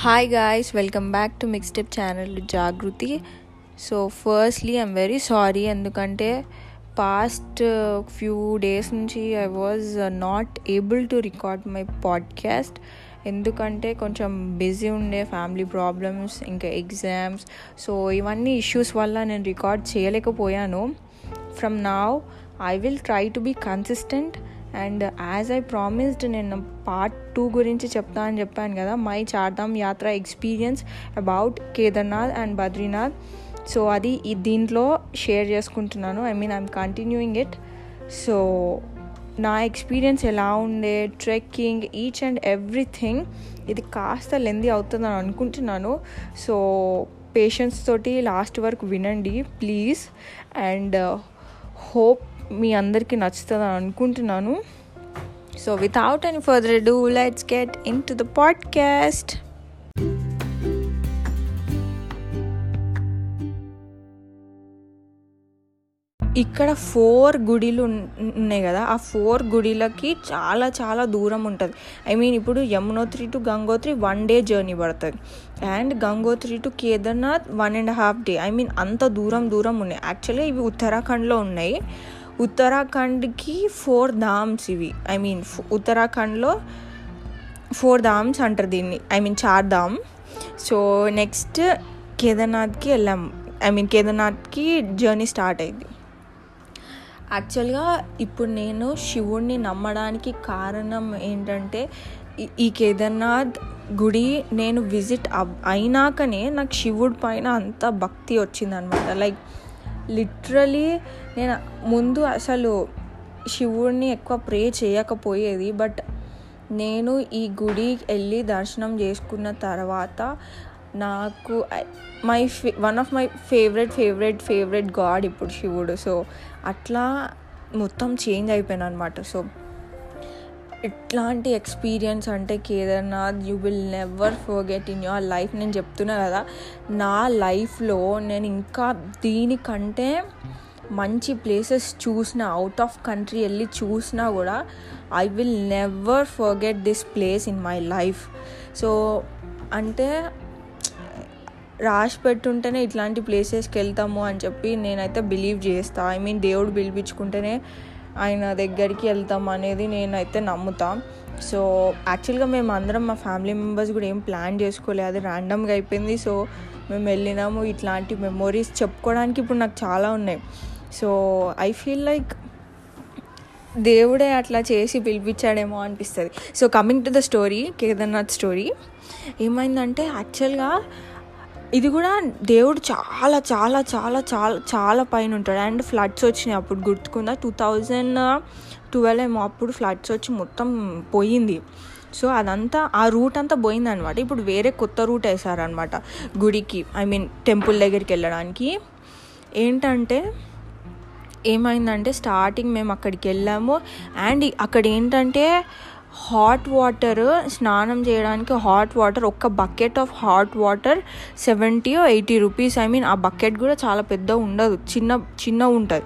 Hi guys welcome back to mix step channel Jagruthi so firstly I'm very sorry ఎందుకంటే past few days నుంచి I was not able to record my podcast ఎందుకంటే కొంచెం busy ఉండే family problems ఇంకా exams so ఇవన్నీ issues వల్ల నేను record చేయలేకపోయాను. From now I will try to be consistent and as I promised నేను పార్ట్ టూ గురించి చెప్తా అని చెప్పాను కదా my Chardham yatra experience about Kedarnath and Badrinath. So అది ఈ దీంట్లో షేర్ చేసుకుంటున్నాను. I mean I'm continuing it. So నా ఎక్స్పీరియన్స్ ఎలా ఉండే ట్రెక్కింగ్ ఈచ్ అండ్ ఎవ్రీథింగ్ ఇది కాస్త లెంది అవుతుందని అనుకుంటున్నాను. సో పేషెన్స్ తోటి లాస్ట్ వరకు వినండి ప్లీజ్. అండ్ uh, హోప్ మీ అందరికీ నచ్చుతుందని అనుకుంటున్నాను. So without any further do let's get into the podcast ఇక్కడ ఫోర్ గుడిలు ఉన్నాయి కదా. ఆ ఫోర్ గుడిలకి చాలా చాలా దూరం ఉంటుంది. ఐ మీన్ ఇప్పుడు Yamunotri to Gangotri one day journey పడుతుంది. And Gangotri to Kedarnath one and half day I mean అంత దూరం దూరం ఉన్నాయి. యాక్చువల్లీ ఇవి ఉత్తరాఖండ్లో ఉన్నాయి. ఉత్తరాఖండ్కి ఫోర్ ధామ్స్ ఇవి. ఐ మీన్ ఉత్తరాఖండ్లో ఫోర్ ధామ్స్ అంటారు దీన్ని. I mean Char Dham. So next కేదార్నాథ్కి వెళ్ళాం. ఐ మీన్ కేదార్నాథ్కి జర్నీ స్టార్ట్ అయింది. యాక్చువల్గా ఇప్పుడు నేను శివుణ్ణి నమ్మడానికి కారణం ఏంటంటే ఈ కేదార్నాథ్ గుడి నేను విజిట్ అయినాకనే నాకు శివుడి పైన అంత భక్తి వచ్చిందనమాట. లైక్ లిటరలీ నేను ముందు అసలు శివుడిని ఎక్కువ ప్రే చేయకపోయేది బట్ నేను ఈ గుడి వెళ్ళి దర్శనం చేసుకున్న తర్వాత నాకు మై ఫే one of my favourite favourite favourite god ఇప్పుడు శివుడు. సో అట్లా మొత్తం చేంజ్ అయిపోయాను అనమాట సో ఇట్లాంటి ఎక్స్పీరియన్స్ అంటే Kedarnath you will never forget in your life నేను చెప్తున్నా కదా నా లైఫ్లో నేను ఇంకా దీనికంటే మంచి ప్లేసెస్ చూసిన అవుట్ ఆఫ్ కంట్రీ వెళ్ళి చూసినా కూడా I will never forget this place in my life so అంటే రాసి పెట్టుంటేనే ఇట్లాంటి ప్లేసెస్కి వెళ్తాము అని చెప్పి నేనైతే బిలీవ్ చేస్తా. ఐ మీన్ దేవుడు పిలిపించుకుంటేనే ఆయన దగ్గరికి వెళ్తాం అనేది నేనైతే నమ్ముతా. సో యాక్చువల్గా మేము అందరం మా ఫ్యామిలీ మెంబర్స్ కూడా ఏం ప్లాన్ చేసుకోలేదు అది ర్యాండమ్గా అయిపోయింది. సో మేము వెళ్ళినాము. ఇట్లాంటి మెమొరీస్ చెప్పుకోవడానికి ఇప్పుడు నాకు చాలా ఉన్నాయి. సో ఐ ఫీల్ లైక్ దేవుడే అట్లా చేసి పిలిపించాడేమో అనిపిస్తుంది. So coming to the story Kedarnath story. ఏమైందంటే యాక్చువల్గా ఇది కూడా దేవుడు చాలా చాలా చాలా చాలా చాలా పైన ఉంటాడు. అండ్ ఫ్లడ్స్ వచ్చినాయి అప్పుడు గుర్తుకుందా? టూ థౌజండ్ ట్వెల్వ్ ఏమో అప్పుడు ఫ్లడ్స్ వచ్చి మొత్తం పోయింది. సో అదంతా ఆ రూట్ అంతా పోయిందనమాట ఇప్పుడు వేరే కొత్త రూట్ వేసారనమాట గుడికి. ఐ మీన్ టెంపుల్ దగ్గరికి వెళ్ళడానికి. ఏంటంటే ఏమైందంటే స్టార్టింగ్ మేము అక్కడికి వెళ్ళాము. అండ్ అక్కడ ఏంటంటే హాట్ వాటర్ స్నానం చేయడానికి హాట్ వాటర్ ఒక్క bucket of hot water seventy eighty rupees I mean ఆ బకెట్ కూడా చాలా పెద్ద ఉండదు. చిన్న చిన్న ఉంటుంది.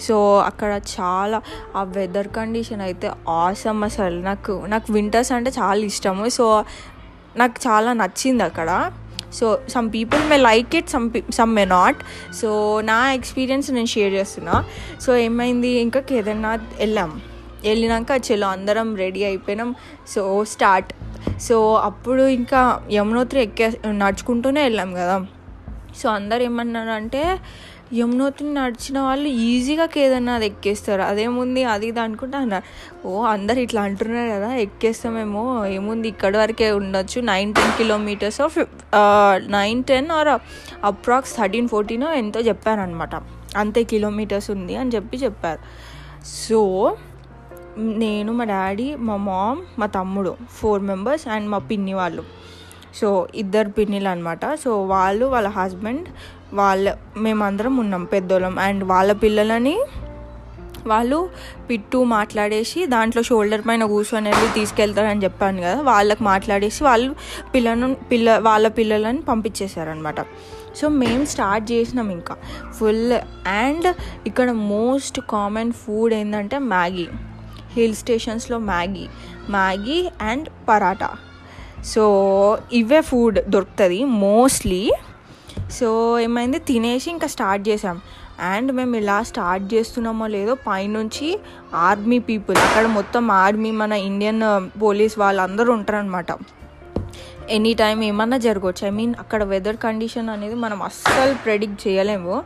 సో అక్కడ చాలా ఆ వెదర్ కండిషన్ అయితే ఆసమ్ అసలు. నాకు నాకు వింటర్స్ అంటే చాలా ఇష్టము. సో నాకు చాలా నచ్చింది అక్కడ. So some people may like it some some may not so నా ఎక్స్పీరియన్స్ నేను షేర్ చేస్తున్నా. సో ఏమైంది? ఇంకా కేదార్నాథ్ వెళ్ళాం. వెళ్ళినాక చలో అందరం రెడీ అయిపోయినాం. So start. సో అప్పుడు ఇంకా యమునోత్రి ఎక్కే నడుచుకుంటూనే వెళ్ళాం కదా. సో అందరు ఏమన్నారు అంటే యమునోత్రిని నడిచిన వాళ్ళు ఈజీగా కేదన్నా అది ఎక్కేస్తారు. అదేముంది? అది ఇది అనుకుంటా అన్నారు. ఓ అందరు ఇట్లా అంటున్నారు కదా ఎక్కేస్తామేమో ఏముంది? ఇక్కడి వరకే ఉండొచ్చు. Nine ten kilometres of nine ten or approx thirteen fourteen ఎంతో చెప్పారనమాట అంతే కిలోమీటర్స్ ఉంది అని చెప్పి చెప్పారు. సో నేను మా డాడీ మా మామ్ మా తమ్ముడు ఫోర్ మెంబర్స్ అండ్ మా పిన్ని వాళ్ళు. సో ఇద్దరు పిన్నిలు అనమాట సో వాళ్ళు వాళ్ళ హస్బెండ్ వాళ్ళ మేమందరం ఉన్నాం పెద్దోళ్ళం. అండ్ వాళ్ళ పిల్లలని వాళ్ళు పిట్టు మాట్లాడేసి దాంట్లో షోల్డర్ పైన కూర్చొని వెళ్ళి తీసుకెళ్తారని చెప్పాను కదా వాళ్ళకి మాట్లాడేసి వాళ్ళు పిల్లను పిల్ల వాళ్ళ పిల్లలని పంపించేశారనమాట సో మేము స్టార్ట్ చేసినాం ఇంకా. ఫుల్ అండ్ ఇక్కడ మోస్ట్ కామన్ ఫుడ్ ఏంటంటే Maggi. Hill స్టేషన్స్లో Maggi Maggi and paratha. So ఇవే ఫుడ్ దొరుకుతుంది మోస్ట్లీ. సో ఏమైంది? తినేసి ఇంకా స్టార్ట్ చేసాం అండ్ మేము ఇలా స్టార్ట్ చేస్తున్నామో లేదో పైనుంచి ఆర్మీ పీపుల్ అక్కడ మొత్తం ఆర్మీ మన ఇండియన్ పోలీస్ వాళ్ళందరూ ఉంటారనమాట ఎనీ టైం ఏమన్నా జరగవచ్చు ఐ మీన్ అక్కడ వెదర్ కండిషన్ అనేది మనం అస్సలు ప్రెడిక్ట్ చేయలేము.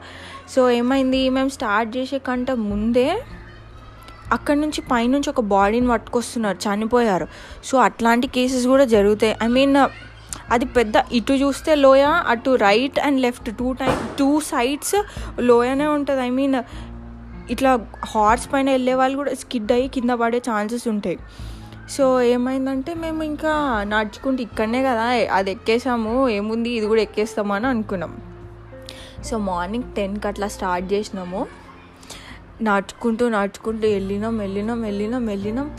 సో ఏమైంది? మేము స్టార్ట్ చేసే కంటే ముందే అక్కడ నుంచి పైనుంచి ఒక బాడీని పట్టుకొస్తున్నారు చనిపోయారు. సో అట్లాంటి కేసెస్ కూడా జరుగుతాయి. ఐ మీన్ అది పెద్ద ఇటు చూస్తే లోయ అటు right and left two tie two sides లోయనే ఉంటుంది. ఐ మీన్ ఇట్లా హార్స్ పైన వెళ్ళే వాళ్ళు కూడా స్కిడ్ అయ్యి కింద పడే ఛాన్సెస్ ఉంటాయి. సో ఏమైందంటే మేము ఇంకా నడుచుకుంటూ ఇక్కడనే కదా అది ఎక్కేసాము ఏముంది ఇది కూడా ఎక్కేస్తామని అనుకున్నాం. సో మార్నింగ్ టెన్కి అట్లా స్టార్ట్ చేసినాము. నడుచుకుంటూ నడుచుకుంటూ వెళ్ళినాం వెళ్ళినాం వెళ్ళినాం వెళ్ళినాం.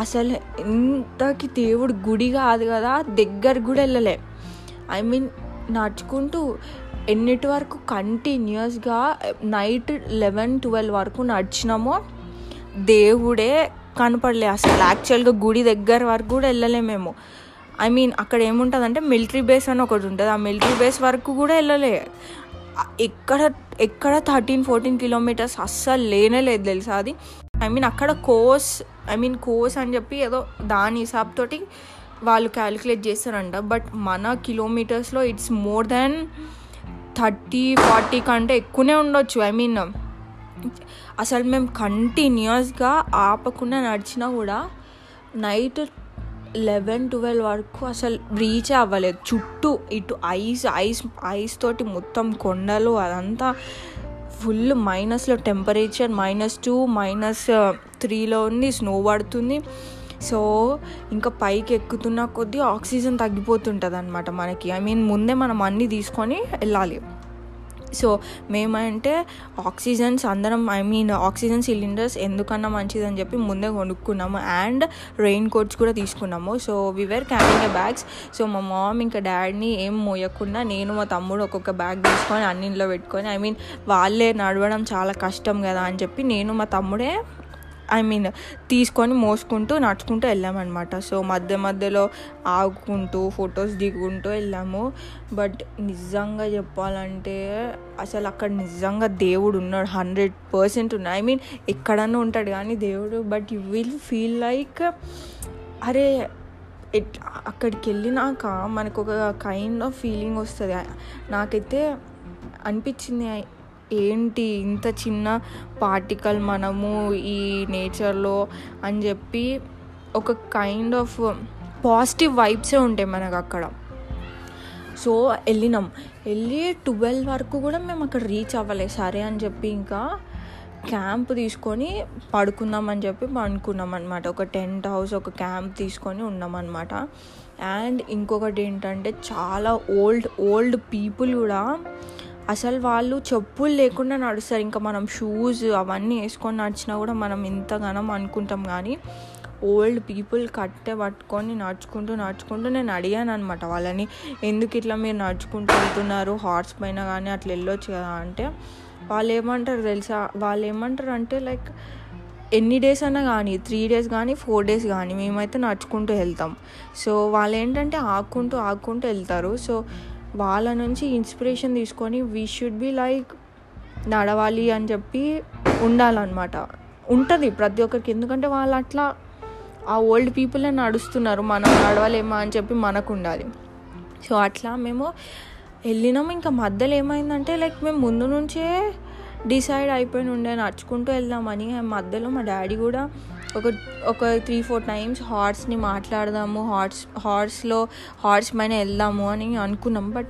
అసలు ఇంతకి దేవుడు గుడి కాదు కదా దగ్గర కూడా వెళ్ళలే. ఐ మీన్ నడుచుకుంటూ ఎన్నిటి వరకు కంటిన్యూస్గా నైట్ లెవెన్ ట్వెల్వ్ వరకు నడిచినామో దేవుడే కనపడలే. అసలు యాక్చువల్గా గుడి దగ్గర వరకు కూడా వెళ్ళలే మేము. ఐ మీన్ అక్కడ ఏముంటుంది మిలిటరీ బేస్ అని ఒకటి ఉంటుంది. ఆ మిలిటరీ బేస్ వరకు కూడా వెళ్ళలే. ఎక్కడ ఎక్కడ థర్టీన్ ఫోర్టీన్ కిలోమీటర్స్ అస్సలు లేనే లేదు తెలుసా అది? ఐ మీన్ అక్కడ కోర్స్ ఐ మీన్ కోర్స్ అని చెప్పి ఏదో దాని హిసాబ్ తోటి వాళ్ళు క్యాలిక్యులేట్ చేస్తారంట. బట్ మన కిలోమీటర్స్లో it's more than thirty forty కంటే ఎక్కువనే ఉండొచ్చు. ఐ మీన్ అసలు మేము కంటిన్యూస్గా ఆపకుండా నడిచినా కూడా నైట్ లెవెన్ ట్వెల్వ్ వరకు అసలు రీచ్ అవ్వలేదు. చుట్టూ ఇటు ఐస్ ఐస్ ఐస్ తోటి మొత్తం కొండలు అదంతా ఫుల్ మైనస్లో టెంపరేచర్ మైనస్ టూ మైనస్ త్రీలో ఉంది స్నో పడుతుంది. సో ఇంకా పైకి ఎక్కుతున్న కొద్దీ ఆక్సిజన్ తగ్గిపోతుంటుంది అనమాట మనకి. ఐ మీన్ ముందే మనం అన్నీ తీసుకొని వెళ్ళాలి. సో మేమంటే ఆక్సిజన్స్ అందరం ఐ మీన్ ఆక్సిజన్ సిలిండర్స్ ఎందుకన్నా మంచిదని చెప్పి ముందే కొనుక్కున్నాము. అండ్ రెయిన్ కోట్స్ కూడా తీసుకున్నాము. So we were carrying a bags so మా మామ్ ఇంకా డాడీని ఏం మోయకుండా నేను మా తమ్ముడు ఒక్కొక్క బ్యాగ్ తీసుకొని అన్నింట్లో పెట్టుకొని ఐ మీన్ వాళ్ళే నడవడం చాలా కష్టం కదా అని చెప్పి నేను మా తమ్ముడే ఐ మీన్ తీసుకొని మోసుకుంటూ నడుచుకుంటూ వెళ్ళామన్నమాట. సో మధ్య మధ్యలో ఆగుకుంటూ ఫొటోస్ దిగుకుంటూ వెళ్ళాము. బట్ నిజంగా చెప్పాలంటే అసలు అక్కడ నిజంగా దేవుడు ఉన్నాడు. హండ్రెడ్ పర్సెంట్ ఉన్నాడు. ఐ మీన్ ఎక్కడన్నా ఉంటాడు కానీ దేవుడు. But you will feel like అరే ఎట్ అక్కడికి వెళ్ళినాక మనకు ఒక కైండ్ ఆఫ్ ఫీలింగ్ వస్తుంది. నాకైతే అనిపించింది. ఏంటి ఇంత చిన్న పార్టికల్ మనము ఈ నేచర్లో అని చెప్పి ఒక కైండ్ ఆఫ్ పాజిటివ్ వైబ్సే ఉంటాయి మనకు అక్కడ. సో వెళ్ళినాం. వెళ్ళి ట్వెల్వ్ వరకు కూడా మేము అక్కడ రీచ్ అవ్వలే. సరే అని చెప్పి ఇంకా క్యాంప్ తీసుకొని పడుకుందామని చెప్పి పడుకున్నాం అనమాట ఒక టెంట్ హౌస్ ఒక క్యాంప్ తీసుకొని ఉన్నామన్నమాట అండ్ ఇంకొకటి ఏంటంటే చాలా ఓల్డ్ ఓల్డ్ పీపుల్ కూడా అసలు వాళ్ళు చెప్పులు లేకుండా నడుస్తారు. ఇంకా మనం షూస్ అవన్నీ వేసుకొని నడిచినా కూడా మనం ఇంతగానం అనుకుంటాం కానీ ఓల్డ్ పీపుల్ కట్టె పట్టుకొని నడుచుకుంటూ నడుచుకుంటూ నేను అడిగాను అనమాట వాళ్ళని ఎందుకు ఇట్లా మీరు నడుచుకుంటూ వెళ్తున్నారు? హార్స్ పైన కానీ అట్లా వెళ్ళొచ్చు కదా? అంటే వాళ్ళు ఏమంటారు తెలుసా? వాళ్ళు ఏమంటారు అంటే లైక్ ఎన్ని డేస్ అన్నా కానీ త్రీ డేస్ కానీ ఫోర్ డేస్ కానీ మేమైతే నడుచుకుంటూ వెళ్తాం. సో వాళ్ళు ఏంటంటే ఆకుంటూ ఆకుంటూ వెళ్తారు. సో వాళ్ళ నుంచి ఇన్స్పిరేషన్ తీసుకొని వీ షుడ్ బి లైక్ నడవాలి అని చెప్పి ఉండాలన్నమాట. ఉంటుంది ప్రతి ఒక్కరికి. ఎందుకంటే వాళ్ళు అట్లా ఆ ఓల్డ్ పీపులే నడుస్తున్నారు. మనం నడవలేమా అని చెప్పి మనకు ఉండాలి సో అట్లా మేము వెళ్ళినాము. ఇంకా మధ్యలో ఏమైందంటే లైక్ మేము ముందు నుంచే డిసైడ్ అయిపోయి ఉండే నడుచుకుంటూ వెళ్దామని మధ్యలో మా డాడీ కూడా ఒక ఒక త్రీ ఫోర్ టైమ్స్ హార్స్ని మాట్లాడదాము హార్స్ హార్స్లో హార్స్ పైన వెళ్దాము అని అనుకున్నాం. బట్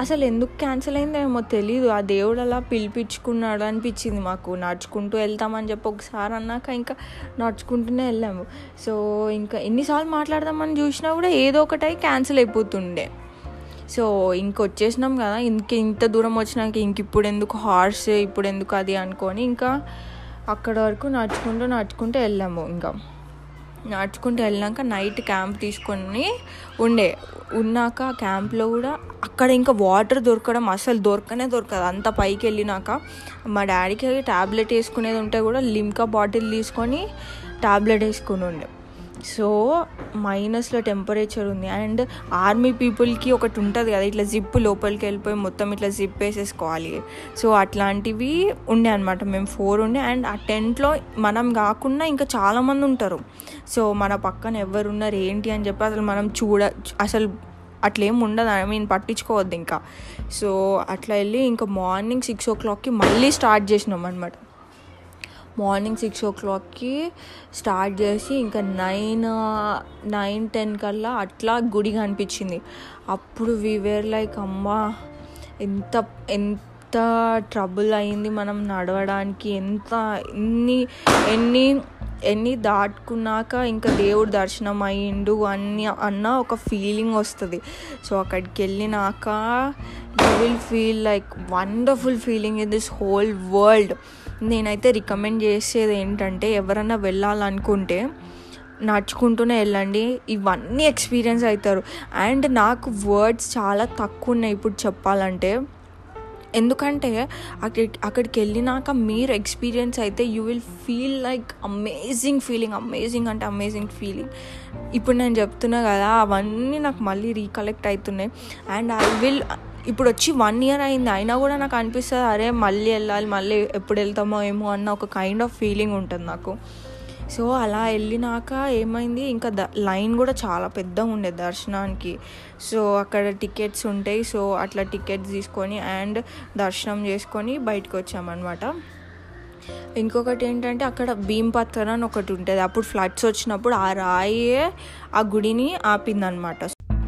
అసలు ఎందుకు క్యాన్సిల్ అయిందేమో తెలీదు. ఆ దేవుడు అలా పిలిపించుకున్నాడు అనిపించింది మాకు. నడుచుకుంటూ వెళ్తామని చెప్పి ఒకసారి అన్నాక ఇంకా నడుచుకుంటూనే వెళ్ళాము. సో ఇంకా ఎన్నిసార్లు మాట్లాడదామని చూసినా కూడా ఏదో ఒకటి క్యాన్సిల్ అయిపోతుండే. సో ఇంక వచ్చేసినాం కదా. ఇంక ఇంత దూరం వచ్చినాక ఇంక ఇప్పుడు ఎందుకు హార్స్ ఇప్పుడు ఎందుకు అది అనుకొని ఇంకా అక్కడ వరకు నడుచుకుంటూ నడుచుకుంటూ వెళ్ళాము ఇంకా. నడుచుకుంటూ వెళ్ళాక నైట్ క్యాంప్ తీసుకొని ఉండే. ఉన్నాక క్యాంప్లో కూడా అక్కడ ఇంకా వాటర్ దొరకడం అసలు దొరకనే దొరకదు. అంత పైకి వెళ్ళినాక మా డాడీకి టాబ్లెట్ వేసుకునేది ఉంటే కూడా లిమ్కా బాటిల్ తీసుకొని టాబ్లెట్ వేసుకుని ఉండే. సో మైనస్లో టెంపరేచర్ ఉంది. అండ్ ఆర్మీ పీపుల్కి ఒకటి ఉంటుంది కదా ఇట్లా జిప్ లోపలికి వెళ్ళిపోయి మొత్తం ఇట్లా జిప్ వేసేసుకోవాలి. సో అట్లాంటివి ఉండే అనమాట మేము ఫోర్ ఉండే అండ్ ఆ టెంట్లో మనం కాకుండా ఇంకా చాలామంది ఉంటారు. సో మన పక్కన ఎవరు ఉన్నారు ఏంటి అని చెప్పి అసలు మనం చూడ అసలు అట్లేం ఉండదు. ఐ మీన్ పట్టించుకోవద్దు ఇంకా. సో అట్లా వెళ్ళి ఇంకా మార్నింగ్ సిక్స్ ఓ క్లాక్కి మళ్ళీ స్టార్ట్ చేసినాం అనమాట మార్నింగ్ సిక్స్ ఓ క్లాక్కి స్టార్ట్ చేసి ఇంకా నైన్ నైన్ టెన్ కల్లా అట్లా గుడి కనిపించింది. అప్పుడు వీవేర్ లైక్ అమ్మా ఎంత ఎంత ట్రబుల్ అయింది మనం నడవడానికి. ఎంత ఎన్ని ఎన్ని ఎన్ని దాటుకున్నాక ఇంకా దేవుడు దర్శనం అయ్యిండు అన్ని అన్న ఒక ఫీలింగ్ వస్తుంది. సో అక్కడికి వెళ్ళినాక you will feel like wonderful feeling in this whole world నేనైతే రికమెండ్ చేసేది ఏంటంటే ఎవరన్నా వెళ్ళాలనుకుంటే నడుచుకుంటూనే వెళ్ళండి. ఇవన్నీ ఎక్స్పీరియన్స్ అవుతారు. అండ్ నాకు వర్డ్స్ చాలా తక్కువ ఉన్నాయి ఇప్పుడు చెప్పాలంటే. ఎందుకంటే అక్కడి అక్కడికి వెళ్ళినాక మీరు ఎక్స్పీరియన్స్ అయితే you will feel like amazing feeling amazing అంటే అమేజింగ్ ఫీలింగ్. ఇప్పుడు నేను చెప్తున్నా కదా అవన్నీ నాకు మళ్ళీ రీకలెక్ట్ అవుతున్నాయి. అండ్ ఐ విల్ ఇప్పుడు వచ్చి వన్ ఇయర్ అయింది. అయినా కూడా నాకు అనిపిస్తుంది అరే మళ్ళీ వెళ్ళాలి మళ్ళీ ఎప్పుడు వెళ్తామో ఏమో అన్న ఒక కైండ్ ఆఫ్ ఫీలింగ్ ఉంటుంది నాకు. సో అలా వెళ్ళినాక ఏమైంది ఇంకా ద లైన్ కూడా చాలా పెద్దగా ఉండే దర్శనానికి. సో అక్కడ టికెట్స్ ఉంటాయి. సో అట్లా టికెట్స్ తీసుకొని అండ్ దర్శనం చేసుకొని బయటకు వచ్చామన్నమాట ఇంకొకటి ఏంటంటే అక్కడ భీంపత్తర్ అని ఒకటి ఉంటుంది. అప్పుడు ఫ్లడ్స్ వచ్చినప్పుడు ఆ రాయే ఆ గుడిని ఆపిందనమాట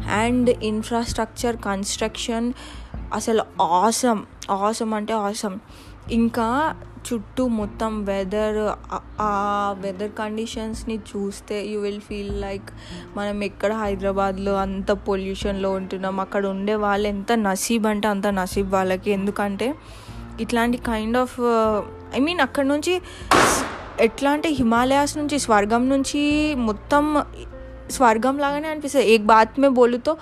అండ్ ఇన్ఫ్రాస్ట్రక్చర్ కన్స్ట్రక్షన్ అసలు ఆసమ్ ఆసమ్ అంటే ఆసమ్. ఇంకా చుట్టూ మొత్తం వెదర్ ఆ వెదర్ కండిషన్స్ని చూస్తే యూ విల్ ఫీల్ లైక్ మనం ఎక్కడ హైదరాబాద్లో అంత పొల్యూషన్లో ఉంటున్నాం అక్కడ ఉండే వాళ్ళు ఎంత నసీబ్ అంటే అంత నసీబ్ వాళ్ళకి. ఎందుకంటే ఇట్లాంటి కైండ్ ఆఫ్ ఐ మీన్ అక్కడ నుంచి ఎట్లా అంటే హిమాలయాస్ నుంచి స్వర్గం నుంచి మొత్తం స్వర్గం లాగానే అనిపిస్తుంది ఏక్ బాత్ మే బోలుతో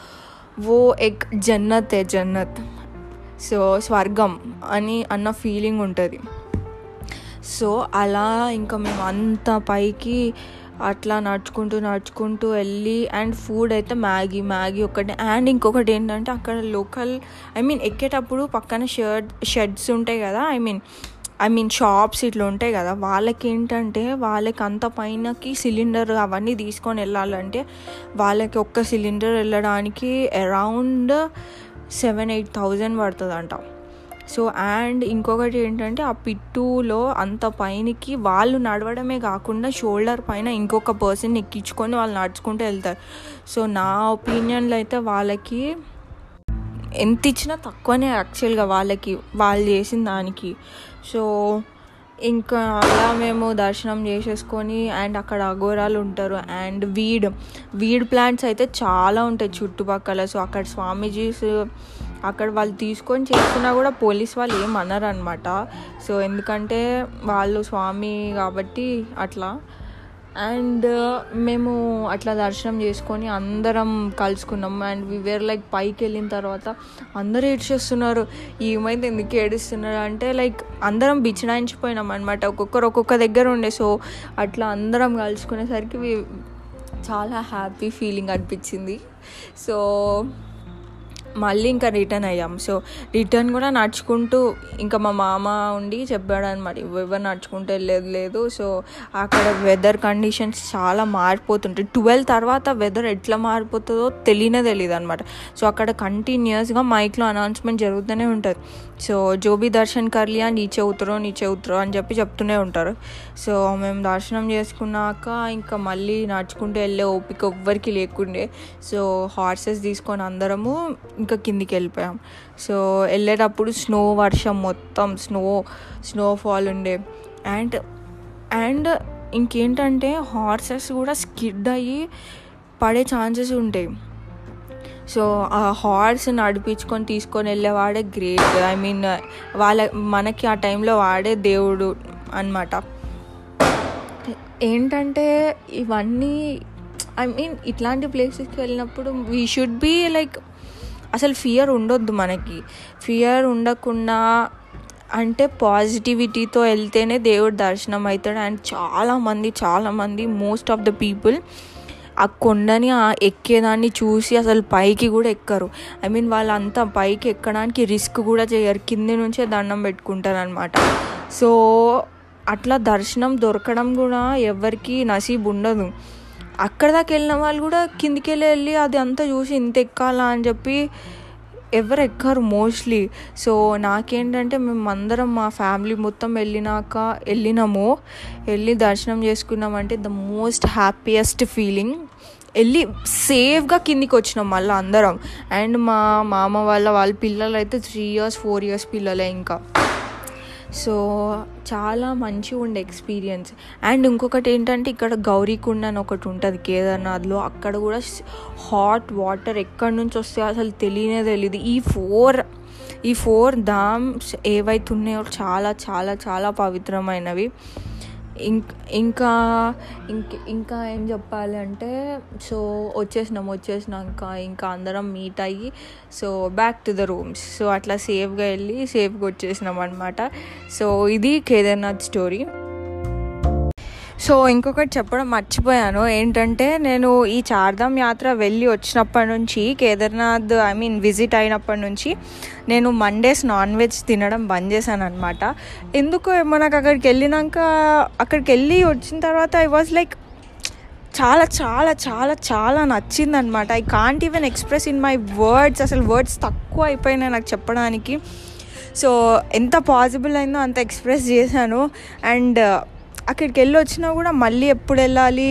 ఓ ఎక్ జన్నత్ ఏ జన్నత్ సో స్వర్గం అని అన్న ఫీలింగ్ ఉంటుంది సో అలా ఇంకా మేము అంత పైకి అట్లా నడుచుకుంటూ నడుచుకుంటూ వెళ్ళి అండ్ ఫుడ్ అయితే మ్యాగీ మ్యాగీ ఒకటి అండ్ ఇంకొకటి ఏంటంటే అక్కడ లోకల్ ఐ మీన్ ఎక్కేటప్పుడు పక్కన షర్ట్ షెడ్స్ ఉంటాయి కదా I mean I mean shops ఇట్లా ఉంటాయి కదా వాళ్ళకి ఏంటంటే వాళ్ళకి అంత పైనకి సిలిండర్ అవన్నీ తీసుకొని వెళ్ళాలంటే వాళ్ళకి ఒక్క సిలిండర్ వెళ్ళడానికి అరౌండ్ సెవెన్ ఎయిట్ థౌజండ్ పడుతుందంట. సో అండ్ ఇంకొకటి ఏంటంటే ఆ పిట్టులో అంత పైనకి వాళ్ళు నడవడమే కాకుండా షోల్డర్ పైన ఇంకొక పర్సన్ ఎక్కించుకొని వాళ్ళు నడుచుకుంటూ వెళ్తారు. సో నా ఒపీనియన్లో అయితే వాళ్ళకి ఎంత ఇచ్చినా తక్కువనే యాక్చువల్గా వాళ్ళకి వాళ్ళు చేసిన దానికి. సో ఇంకా అలా మేము దర్శనం చేసేసుకొని అండ్ అక్కడ అఘోరాలు ఉంటారు అండ్ వీడ్. వీడ్ ప్లాంట్స్ అయితే చాలా ఉంటాయి చుట్టుపక్కల. సో అక్కడ స్వామీజీస్ అక్కడ వాళ్ళు తీసుకొని చేసుకున్నా కూడా పోలీస్ వాళ్ళు ఏం అనమాట సో ఎందుకంటే వాళ్ళు స్వామి కాబట్టి అట్లా. అండ్ మేము అట్లా దర్శనం చేసుకొని అందరం కలుసుకున్నాం. అండ్ వివేర్ లైక్ పైకి వెళ్ళిన తర్వాత అందరూ ఏడ్చేస్తున్నారు. ఏమైతే ఎందుకు ఏడుస్తున్నారు? అంటే లైక్ అందరం బిచ్చినాయించిపోయినాం అనమాట ఒక్కొక్కరు ఒక్కొక్క దగ్గర ఉండే. సో అట్లా అందరం కలుసుకునేసరికి చాలా హ్యాపీ ఫీలింగ్ అనిపించింది. సో మళ్ళీ ఇంకా రిటర్న్ అయ్యాం. సో రిటర్న్ కూడా నడుచుకుంటూ ఇంకా మా మామ ఉండి చెప్పాడు అనమాట ఎవరు నడుచుకుంటూ వెళ్ళేది లేదు. సో అక్కడ వెదర్ కండిషన్స్ చాలా మారిపోతుంటాయి. ట్వెల్వ్ తర్వాత వెదర్ ఎట్లా మారిపోతుందో తెలియనే తెలియదు అనమాట సో అక్కడ కంటిన్యూస్గా మైక్లో అనౌన్స్మెంట్ జరుగుతూనే ఉంటుంది. సో జో బి దర్శన్ కర్లియా నీచే ఉతరో నీచే ఉతరో అని చెప్పి చెప్తూనే ఉంటారు. సో మేము దర్శనం చేసుకున్నాక ఇంకా మళ్ళీ నడుచుకుంటూ వెళ్ళే ఓపిక ఎవ్వరికి లేకుండే. సో హార్సెస్ తీసుకొని అందరము ఇంకా కిందికి వెళ్ళిపోయాం. సో వెళ్ళేటప్పుడు స్నో వర్షం మొత్తం స్నో స్నోఫాల్ ఉండే. అండ్ అండ్ ఇంకేంటంటే హార్సెస్ కూడా స్కిడ్ అయ్యి పడే ఛాన్సెస్ ఉంటాయి. సో ఆ హార్స్ నడిపించుకొని తీసుకొని వెళ్ళేవాడే గ్రేట్ ఐ మీన్ వాళ్ళ మనకి ఆ టైంలో వాడే దేవుడు అనమాట ఏంటంటే ఇవన్నీ ఐ మీన్ ఇట్లాంటి ప్లేసెస్కి వెళ్ళినప్పుడు వీ షుడ్ బీ లైక్ అసలు ఫియర్ ఉండొద్దు మనకి. ఫియర్ ఉండకుండా అంటే పాజిటివిటీతో వెళ్తేనే దేవుడు దర్శనం అవుతాడు. అండ్ చాలామంది చాలామంది మోస్ట్ ఆఫ్ ద పీపుల్ ఆ కొండని ఎక్కేదాన్ని చూసి అసలు పైకి కూడా ఎక్కరు. ఐ మీన్ వాళ్ళంతా పైకి ఎక్కడానికి రిస్క్ కూడా చేయరు. కింది నుంచే దండం పెట్టుకుంటారు అనమాట సో అట్లా దర్శనం దొరకడం కూడా ఎవరికి నసీబు ఉండదు. అక్కడ దాకా వెళ్ళిన వాళ్ళు కూడా కిందికి వెళ్ళి వెళ్ళి అది అంతా చూసి ఇంత ఎక్కాలా అని చెప్పి ఎవరు ఎక్కరు మోస్ట్లీ. సో నాకేంటంటే మేము అందరం మా ఫ్యామిలీ మొత్తం వెళ్ళినాక వెళ్ళినాము. వెళ్ళి దర్శనం చేసుకున్నామంటే ద మోస్ట్ హ్యాపీయెస్ట్ ఫీలింగ్. వెళ్ళి సేఫ్గా కిందికి వచ్చినాం మళ్ళీ అందరం. అండ్ మా మామ వాళ్ళ వాళ్ళ పిల్లలు అయితే త్రీ ఇయర్స్ ఫోర్ ఇయర్స్ పిల్లలే ఇంకా. సో చాలా మంచిగా ఉండే ఎక్స్పీరియన్స్. అండ్ ఇంకొకటి ఏంటంటే ఇక్కడ గౌరీకుండ అని ఒకటి ఉంటుంది కేదార్నాథ్లో. అక్కడ కూడా హాట్ వాటర్ ఎక్కడి నుంచి వస్తే అసలు తెలియనే తెలియదు ఈ ఫోర్ ఈ ఫోర్ ధామ్స్ ఏవైతే ఉన్నాయో చాలా చాలా చాలా పవిత్రమైనవి. ఇంక్ ఇంకా ఇంక ఇంకా ఏం చెప్పాలి అంటే సో వచ్చేసినాం వచ్చేసినాక ఇంకా అందరం మీట్ అయ్యి so back to the rooms so అట్లా సేఫ్గా వెళ్ళి సేఫ్గా వచ్చేసినాం అనమాట సో ఇది కేదార్నాథ్ స్టోరీ సో ఇంకొకటి చెప్పడం మర్చిపోయాను. ఏంటంటే నేను ఈ చార్ధామ్ యాత్ర వెళ్ళి వచ్చినప్పటి నుంచి కేదార్నాథ్ ఐ మీన్ విజిట్ అయినప్పటి నుంచి నేను మండేస్ నాన్ వెజ్ తినడం బంద్ చేశాను అనమాట ఎందుకు ఏమో నాకు అక్కడికి వెళ్ళినాక అక్కడికి వెళ్ళి వచ్చిన తర్వాత ఐ వాజ్ లైక్ చాలా చాలా చాలా చాలా నచ్చిందనమాట I can't even express in my words అసలు వర్డ్స్ తక్కువ అయిపోయినాయి నాకు చెప్పడానికి. సో ఎంత పాసిబుల్ అయిందో అంత ఎక్స్ప్రెస్ చేశాను. అండ్ అక్కడికి వెళ్ళి వచ్చినా కూడా మళ్ళీ ఎప్పుడు వెళ్ళాలి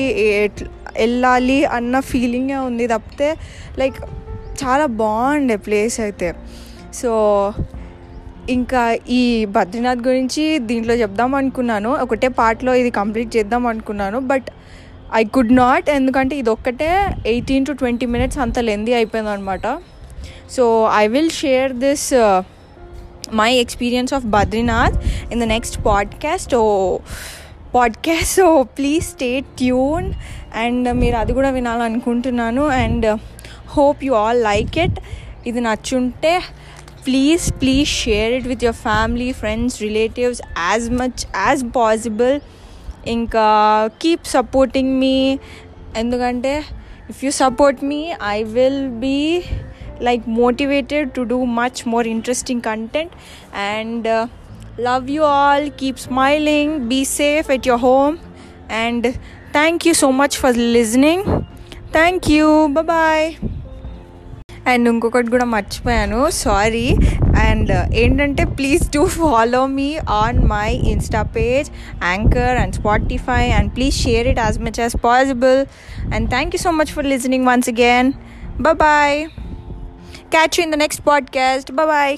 వెళ్ళాలి అన్న ఫీలింగే ఉంది తప్పితే లైక్ చాలా బాగుండే ప్లేస్ అయితే. సో ఇంకా ఈ బద్రీనాథ్ గురించి దీంట్లో చెప్దాం అనుకున్నాను. ఒకటే పార్ట్లో ఇది కంప్లీట్ చేద్దాం అనుకున్నాను. బట్ ఐ కుడ్ నాట్ ఎందుకంటే ఇది ఒక్కటే ఎయిటీన్ టు ట్వంటీ మినిట్స్ అంత లెందీ అయిపోయింది అనమాట so I will share this my experience of Badrinath in the next podcast oh podcast so please stay tune and మీరు అది కూడా వినాలనుకుంటున్నాను and hope you all like it ఇది నచ్చుంటే please please share it with your family friends relatives as much as possible ఇంకా keep supporting మీ ఎందుకంటే if you support me I will be like motivated to do much more interesting content and love you all keep smiling be safe at your home and thank you so much for listening thank you bye bye and ఇంకొకటి కూడా మర్చిపోయాను sorry and ఏంటంటే please do follow me on my Insta page anchor and Spotify and please share it as much as possible and thank you so much for listening once again. Bye-bye. Catch you in the next podcast. Bye-bye.